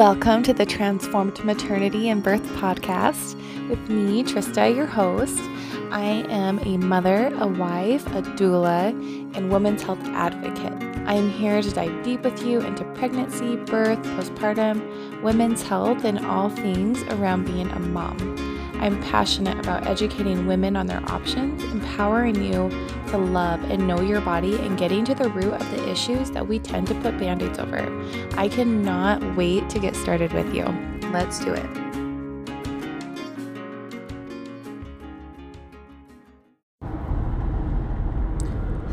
welcome to the Transformed Maternity and Birth podcast with me, Trista, your host. I am a mother, a wife, a doula, and women's health advocate. I am here to dive deep with you into pregnancy, birth, postpartum, women's health, and all things around being a mom. I'm passionate about educating women on their options, empowering you to love and know your body, and getting to the root of the issues that we tend to put band aids over. I cannot wait to get started with you. Let's do it.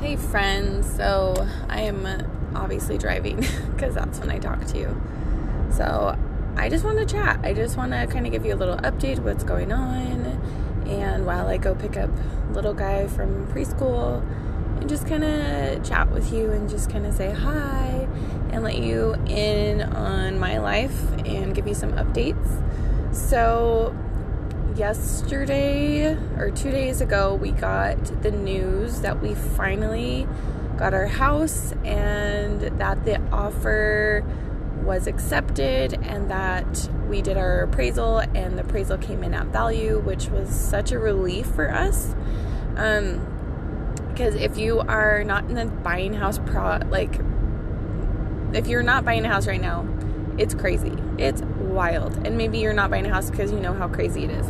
Hey, friends. So I am obviously driving because that's when I talk to you. So I just want to chat. I just want to kind of give you a little update what's going on. And while I go pick up little guy from preschool and just kind of chat with you and just kind of say hi and let you in on my life and give you some updates. So, yesterday or two days ago, we got the news that we finally got our house and that the offer was accepted and that we did our appraisal and the appraisal came in at value, which was such a relief for us. Um, because if you are not in the buying house pro like if you're not buying a house right now, it's crazy. It's wild. And maybe you're not buying a house because you know how crazy it is.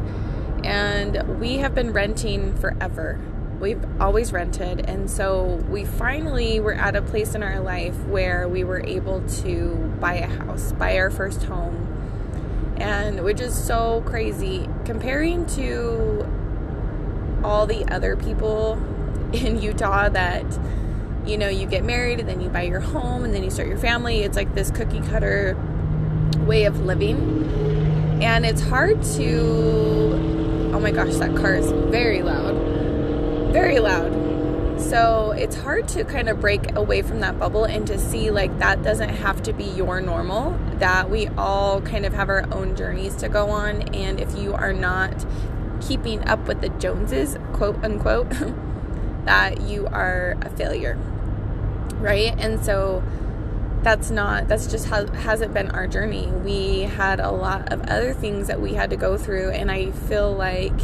And we have been renting forever we've always rented. And so we finally were at a place in our life where we were able to buy a house buy our first home. And which is so crazy. Comparing to all the other people in Utah that you know you get married and then you buy your home and then you start your family it's like this cookie cutter way of living. And it's hard to oh my gosh that car is very loud very loud. So it's hard to kind of break away from that bubble and to see like that doesn't have to be your normal, that we all kind of have our own journeys to go on. And if you are not keeping up with the Joneses, quote unquote, that you are a failure. Right? And so that's not that's just how hasn't been our journey. We had a lot of other things that we had to go through and I feel like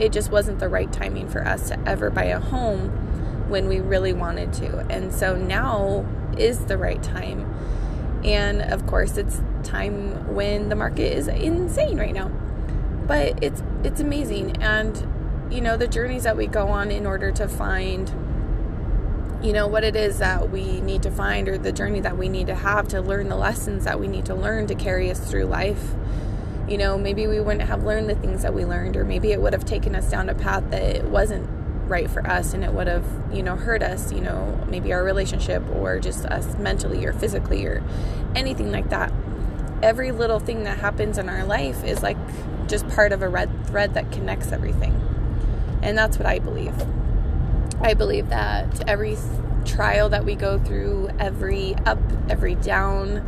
it just wasn't the right timing for us to ever buy a home when we really wanted to. And so now is the right time. And of course, it's time when the market is insane right now. But it's it's amazing and you know the journeys that we go on in order to find you know what it is that we need to find or the journey that we need to have to learn the lessons that we need to learn to carry us through life you know, maybe we wouldn't have learned the things that we learned, or maybe it would have taken us down a path that wasn't right for us and it would have, you know, hurt us, you know, maybe our relationship or just us mentally or physically or anything like that. Every little thing that happens in our life is like just part of a red thread that connects everything. And that's what I believe. I believe that every trial that we go through, every up, every down,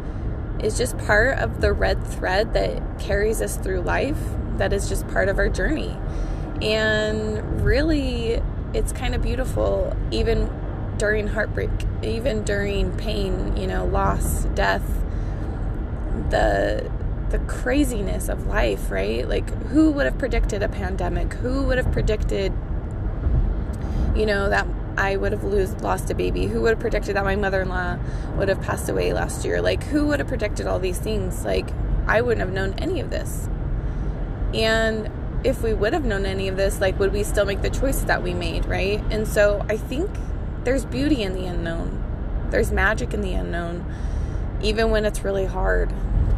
is just part of the red thread that carries us through life, that is just part of our journey. And really, it's kind of beautiful, even during heartbreak, even during pain, you know, loss, death, the the craziness of life, right? Like who would have predicted a pandemic? Who would have predicted you know that I would have lose, lost a baby? Who would have predicted that my mother in law would have passed away last year? Like, who would have predicted all these things? Like, I wouldn't have known any of this. And if we would have known any of this, like, would we still make the choices that we made, right? And so I think there's beauty in the unknown, there's magic in the unknown, even when it's really hard,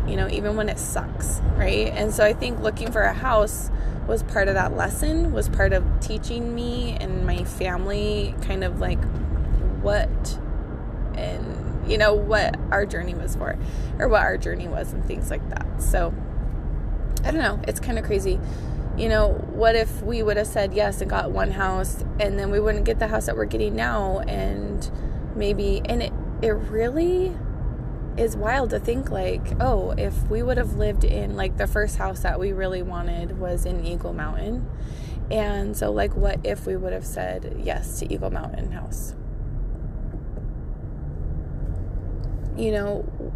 you know, even when it sucks, right? And so I think looking for a house was part of that lesson, was part of teaching me and my family kind of like what and you know what our journey was for or what our journey was and things like that. So I don't know, it's kind of crazy. You know, what if we would have said yes and got one house and then we wouldn't get the house that we're getting now and maybe and it it really is wild to think like, oh, if we would have lived in like the first house that we really wanted was in Eagle Mountain. And so like what if we would have said yes to Eagle Mountain house? You know,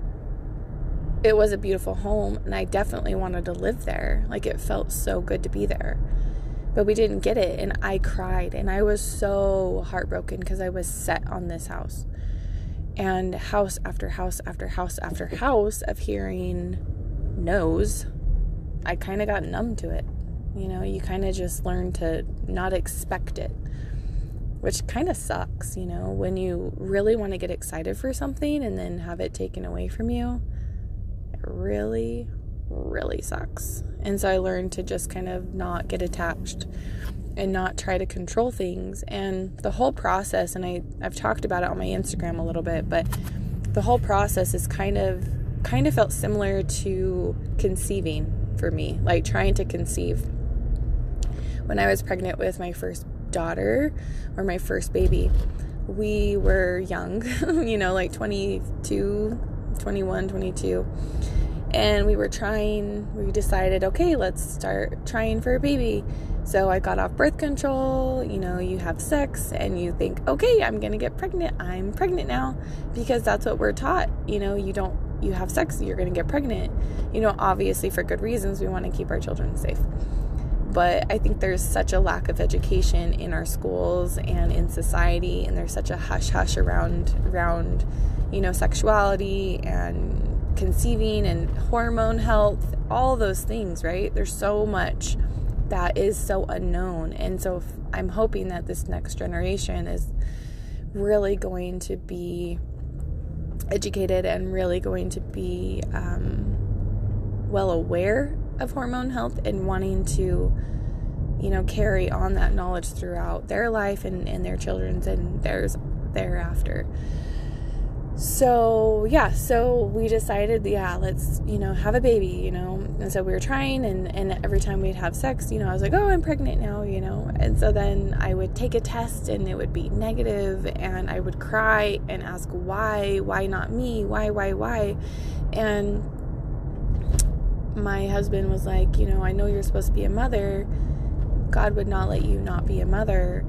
it was a beautiful home and I definitely wanted to live there. Like it felt so good to be there. But we didn't get it and I cried and I was so heartbroken because I was set on this house. And house after house after house after house of hearing no's, I kind of got numb to it. You know, you kind of just learn to not expect it, which kind of sucks, you know, when you really want to get excited for something and then have it taken away from you It really, really sucks. And so I learned to just kind of not get attached and not try to control things. And the whole process, and I, I've talked about it on my Instagram a little bit, but the whole process is kind of kind of felt similar to conceiving for me, like trying to conceive. When I was pregnant with my first daughter or my first baby, we were young, you know, like 22, 21, 22 and we were trying we decided okay let's start trying for a baby so i got off birth control you know you have sex and you think okay i'm gonna get pregnant. I'm pregnant now because that's what we're taught. You know you don't you have sex you're gonna get pregnant. You know obviously for good reasons we want to keep our children safe. But i think there's such a lack of education in our schools and in society and there's such a hush hush around around you know sexuality and conceiving and hormone health, all those things, right? There's so much that is so unknown. And so I'm hoping that this next generation is really going to be educated and really going to be um, well aware of hormone health and wanting to you know carry on that knowledge throughout their life and, and their children's and theirs thereafter so yeah so we decided yeah let's you know have a baby you know. And so we were trying and and every time we'd have sex you know i was like oh i'm pregnant now you know. And so then i would take a test and it would be negative and i would cry and ask why why not me why why why? And my husband was like you know i know you're supposed to be a mother. God would not let you not be a mother.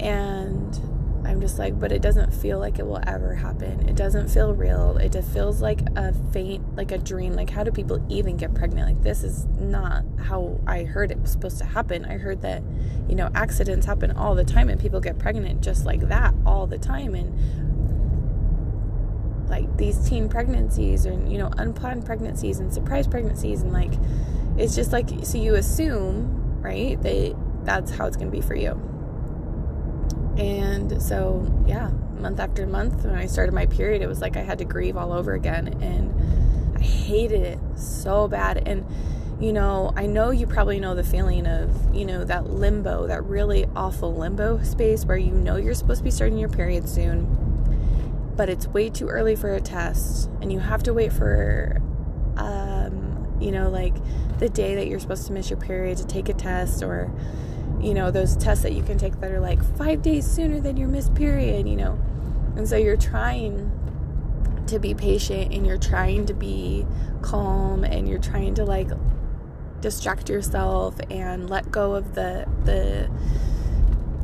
And I'm just like, but it doesn't feel like it will ever happen. It doesn't feel real. It just feels like a faint, like a dream. Like, how do people even get pregnant? Like, this is not how I heard it was supposed to happen. I heard that, you know, accidents happen all the time and people get pregnant just like that all the time. And like these teen pregnancies and, you know, unplanned pregnancies and surprise pregnancies. And like, it's just like, so you assume, right, that that's how it's going to be for you and so, yeah, month after month, when I started my period, it was like I had to grieve all over again. And I hated it so bad. And, you know, I know you probably know the feeling of, you know, that limbo, that really awful limbo space where you know you're supposed to be starting your period soon, but it's way too early for a test. And you have to wait for, um, you know, like the day that you're supposed to miss your period to take a test or, you know, those tests that you can take that are like five days sooner than your missed period, you know. And so you're trying to be patient and you're trying to be calm and you're trying to like distract yourself and let go of the the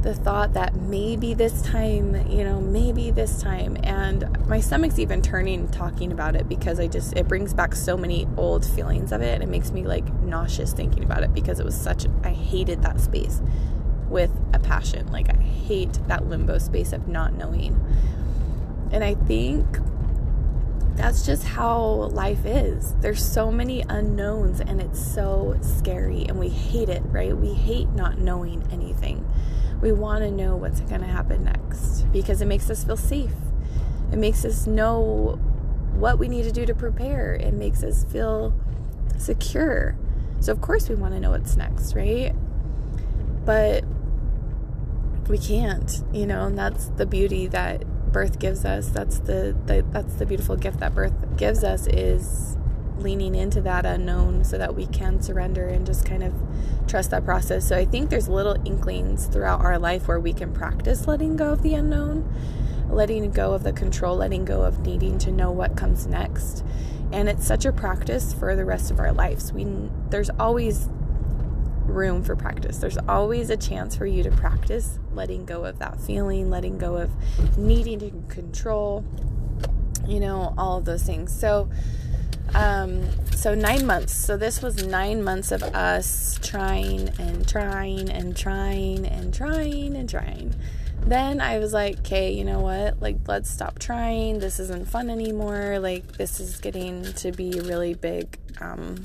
the thought that maybe this time, you know, maybe this time. And my stomach's even turning talking about it because I just, it brings back so many old feelings of it. And it makes me like nauseous thinking about it because it was such, I hated that space with a passion. Like, I hate that limbo space of not knowing. And I think that's just how life is. There's so many unknowns and it's so scary and we hate it, right? We hate not knowing anything we want to know what's going to happen next because it makes us feel safe. It makes us know what we need to do to prepare. It makes us feel secure. So, of course, we want to know what's next, right? But we can't, you know, and that's the beauty that birth gives us. That's the, the that's the beautiful gift that birth gives us is leaning into that unknown so that we can surrender and just kind of trust that process. So I think there's little inklings throughout our life where we can practice letting go of the unknown, letting go of the control, letting go of needing to know what comes next. And it's such a practice for the rest of our lives. We there's always room for practice. There's always a chance for you to practice letting go of that feeling, letting go of needing to control, you know, all of those things. So Um, so nine months. So this was nine months of us trying and trying and trying and trying and trying. Then I was like, okay, you know what? Like, let's stop trying. This isn't fun anymore. Like, this is getting to be really big. Um,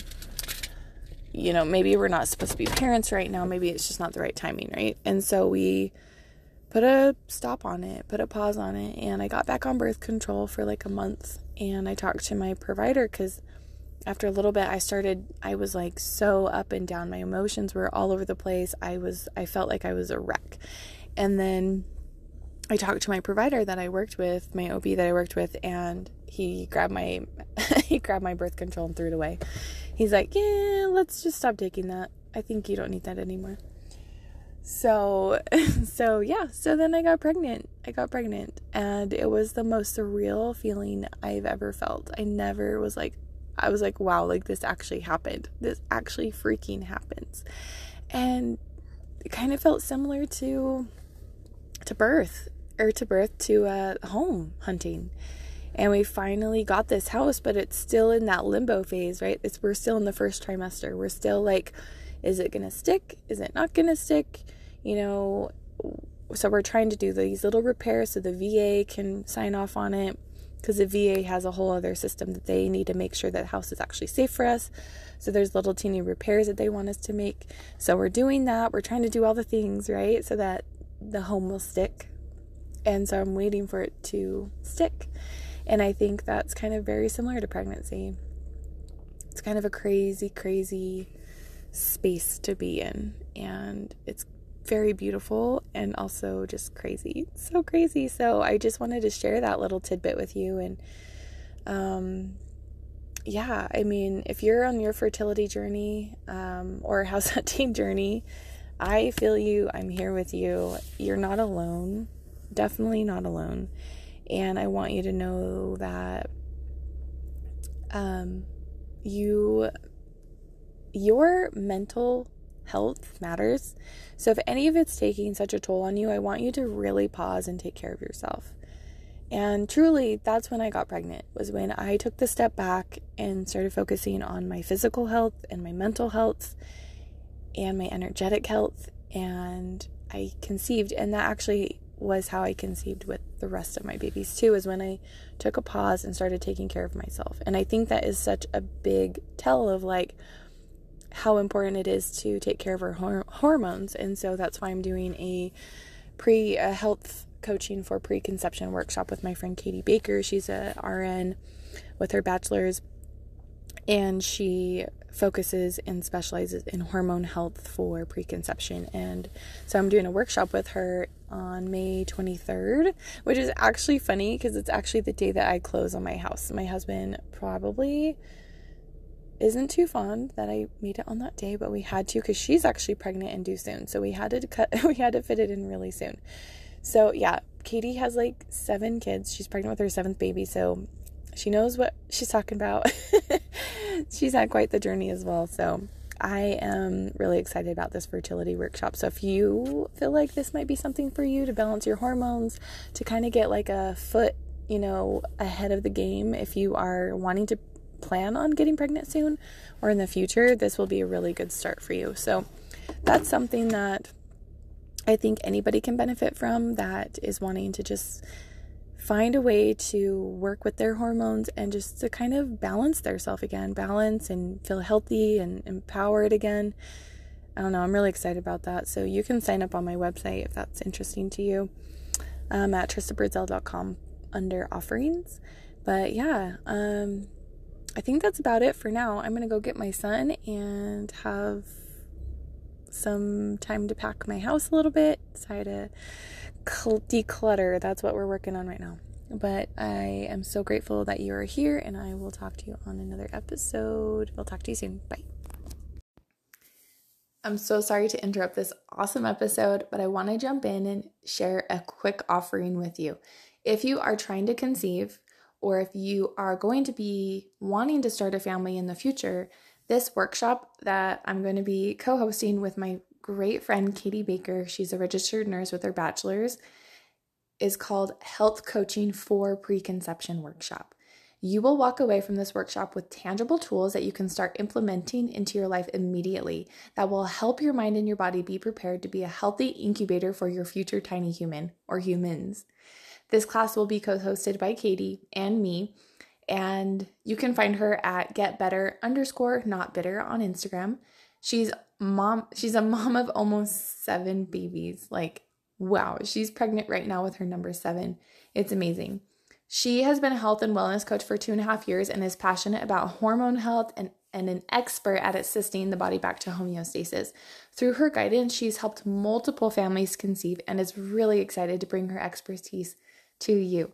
you know, maybe we're not supposed to be parents right now. Maybe it's just not the right timing, right? And so we put a stop on it, put a pause on it, and I got back on birth control for like a month. And I talked to my provider because after a little bit I started I was like so up and down. My emotions were all over the place. I was I felt like I was a wreck. And then I talked to my provider that I worked with, my OB that I worked with, and he grabbed my he grabbed my birth control and threw it away. He's like, "Yeah, let's just stop taking that. I think you don't need that anymore." So, so yeah, so then I got pregnant. I got pregnant and it was the most surreal feeling I've ever felt. I never was like I was like, "Wow, like this actually happened. This actually freaking happens." And it kind of felt similar to to birth or to birth to uh, home hunting and we finally got this house but it's still in that limbo phase right it's we're still in the first trimester we're still like is it gonna stick? Is it not gonna stick? You know so we're trying to do these little repairs so the va can sign off on it because the va has a whole other system that they need to make sure that the house is actually safe for us. So there's little teeny repairs that they want us to make. So we're doing that. We're trying to do all the things right so that the home will stick. And so i'm waiting for it to stick. And I think that's kind of very similar to pregnancy. It's kind of a crazy, crazy space to be in. And it's very beautiful and also just crazy. So crazy. So I just wanted to share that little tidbit with you. And um, yeah, I mean, if you're on your fertility journey um, or house hunting journey, I feel you. I'm here with you. You're not alone. Definitely not alone. And I want you to know that um, you, your mental health matters. So if any of it's taking such a toll on you, I want you to really pause and take care of yourself. And truly, that's when I got pregnant, was when I took the step back and started focusing on my physical health and my mental health and my energetic health. And I conceived, and that actually was how I conceived with the rest of my babies too, is when I took a pause and started taking care of myself. And I think that is such a big tell of like how important it is to take care of our hor- hormones. And so that's why I'm doing a pre a health coaching for preconception workshop with my friend Katie Baker. She's a RN with her bachelor's and she focuses and specializes in hormone health for preconception. And so I'm doing a workshop with her on May 23rd, which is actually funny because it's actually the day that I close on my house. My husband probably isn't too fond that I made it on that day, but we had to because she's actually pregnant and due soon. So we had to cut, we had to fit it in really soon. So yeah, Katie has like seven kids. She's pregnant with her seventh baby. So she knows what she's talking about. she's had quite the journey as well. So I am really excited about this fertility workshop. So if you feel like this might be something for you to balance your hormones, to kind of get like a foot, you know, ahead of the game, if you are wanting to plan on getting pregnant soon or in the future, this will be a really good start for you. So that's something that I think anybody can benefit from that is wanting to just find a way to work with their hormones and just to kind of balance their self again, balance and feel healthy and empowered again. I don't know, I'm really excited about that. So you can sign up on my website if that's interesting to you um, at tristaberdzell.com under offerings. But yeah, um, I think that's about it for now. I'm going to go get my son and have some time to pack my house a little bit. Decide to declutter. That's what we're working on right now. But I am so grateful that you are here, and I will talk to you on another episode. I'll talk to you soon. Bye. I'm so sorry to interrupt this awesome episode, but I want to jump in and share a quick offering with you. If you are trying to conceive, or if you are going to be wanting to start a family in the future, this workshop that I'm going to be co hosting with my great friend Katie Baker, she's a registered nurse with her bachelor's, is called Health Coaching for Preconception Workshop. You will walk away from this workshop with tangible tools that you can start implementing into your life immediately that will help your mind and your body be prepared to be a healthy incubator for your future tiny human or humans. This class will be co hosted by Katie and me, and you can find her at get better underscore not bitter on Instagram. She's mom she's a mom of almost seven babies. Like, wow, she's pregnant right now with her number seven. It's amazing. She has been a health and wellness coach for two and a half years and is passionate about hormone health and, and an expert at assisting the body back to homeostasis. Through her guidance, she's helped multiple families conceive and is really excited to bring her expertise to you.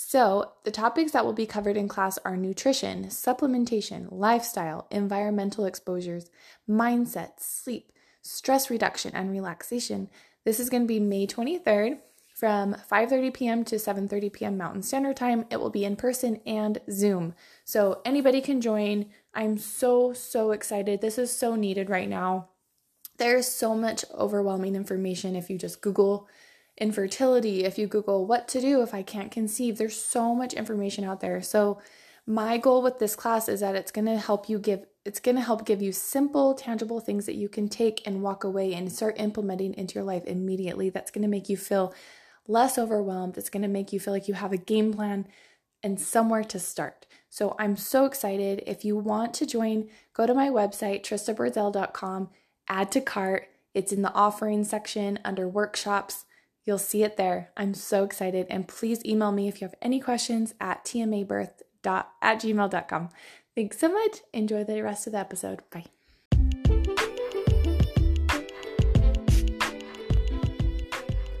So, the topics that will be covered in class are nutrition, supplementation, lifestyle, environmental exposures, mindset, sleep, stress reduction, and relaxation. This is going to be May 23rd from 5:30 p.m. to 7:30 p.m. Mountain Standard Time. It will be in person and Zoom. So anybody can join. I'm so so excited. This is so needed right now. There's so much overwhelming information if you just Google infertility, if you Google what to do if I can't conceive. There's so much information out there. So my goal with this class is that it's going to help you give it's going to help give you simple tangible things that you can take and walk away and start implementing into your life immediately that's going to make you feel less overwhelmed. It's going to make you feel like you have a game plan and somewhere to start. So I'm so excited. If you want to join, go to my website, tristaberzel.com, add to cart. It's in the offering section under workshops. You'll see it there. I'm so excited. And please email me if you have any questions at tmabirth at gmail.com. Thanks so much. Enjoy the rest of the episode. Bye.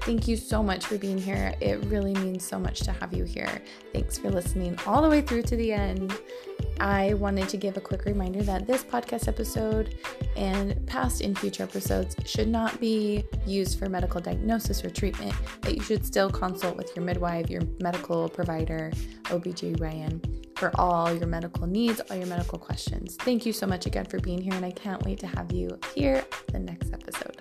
Thank you so much for being here. It really means so much to have you here. Thanks for listening all the way through to the end. I wanted to give a quick reminder that this podcast episode and past and future episodes should not be used for medical diagnosis or treatment, that you should still consult with your midwife, your medical provider, OBGYN for all your medical needs, all your medical questions. Thank you so much again for being here, and I can't wait to have you here the next episode.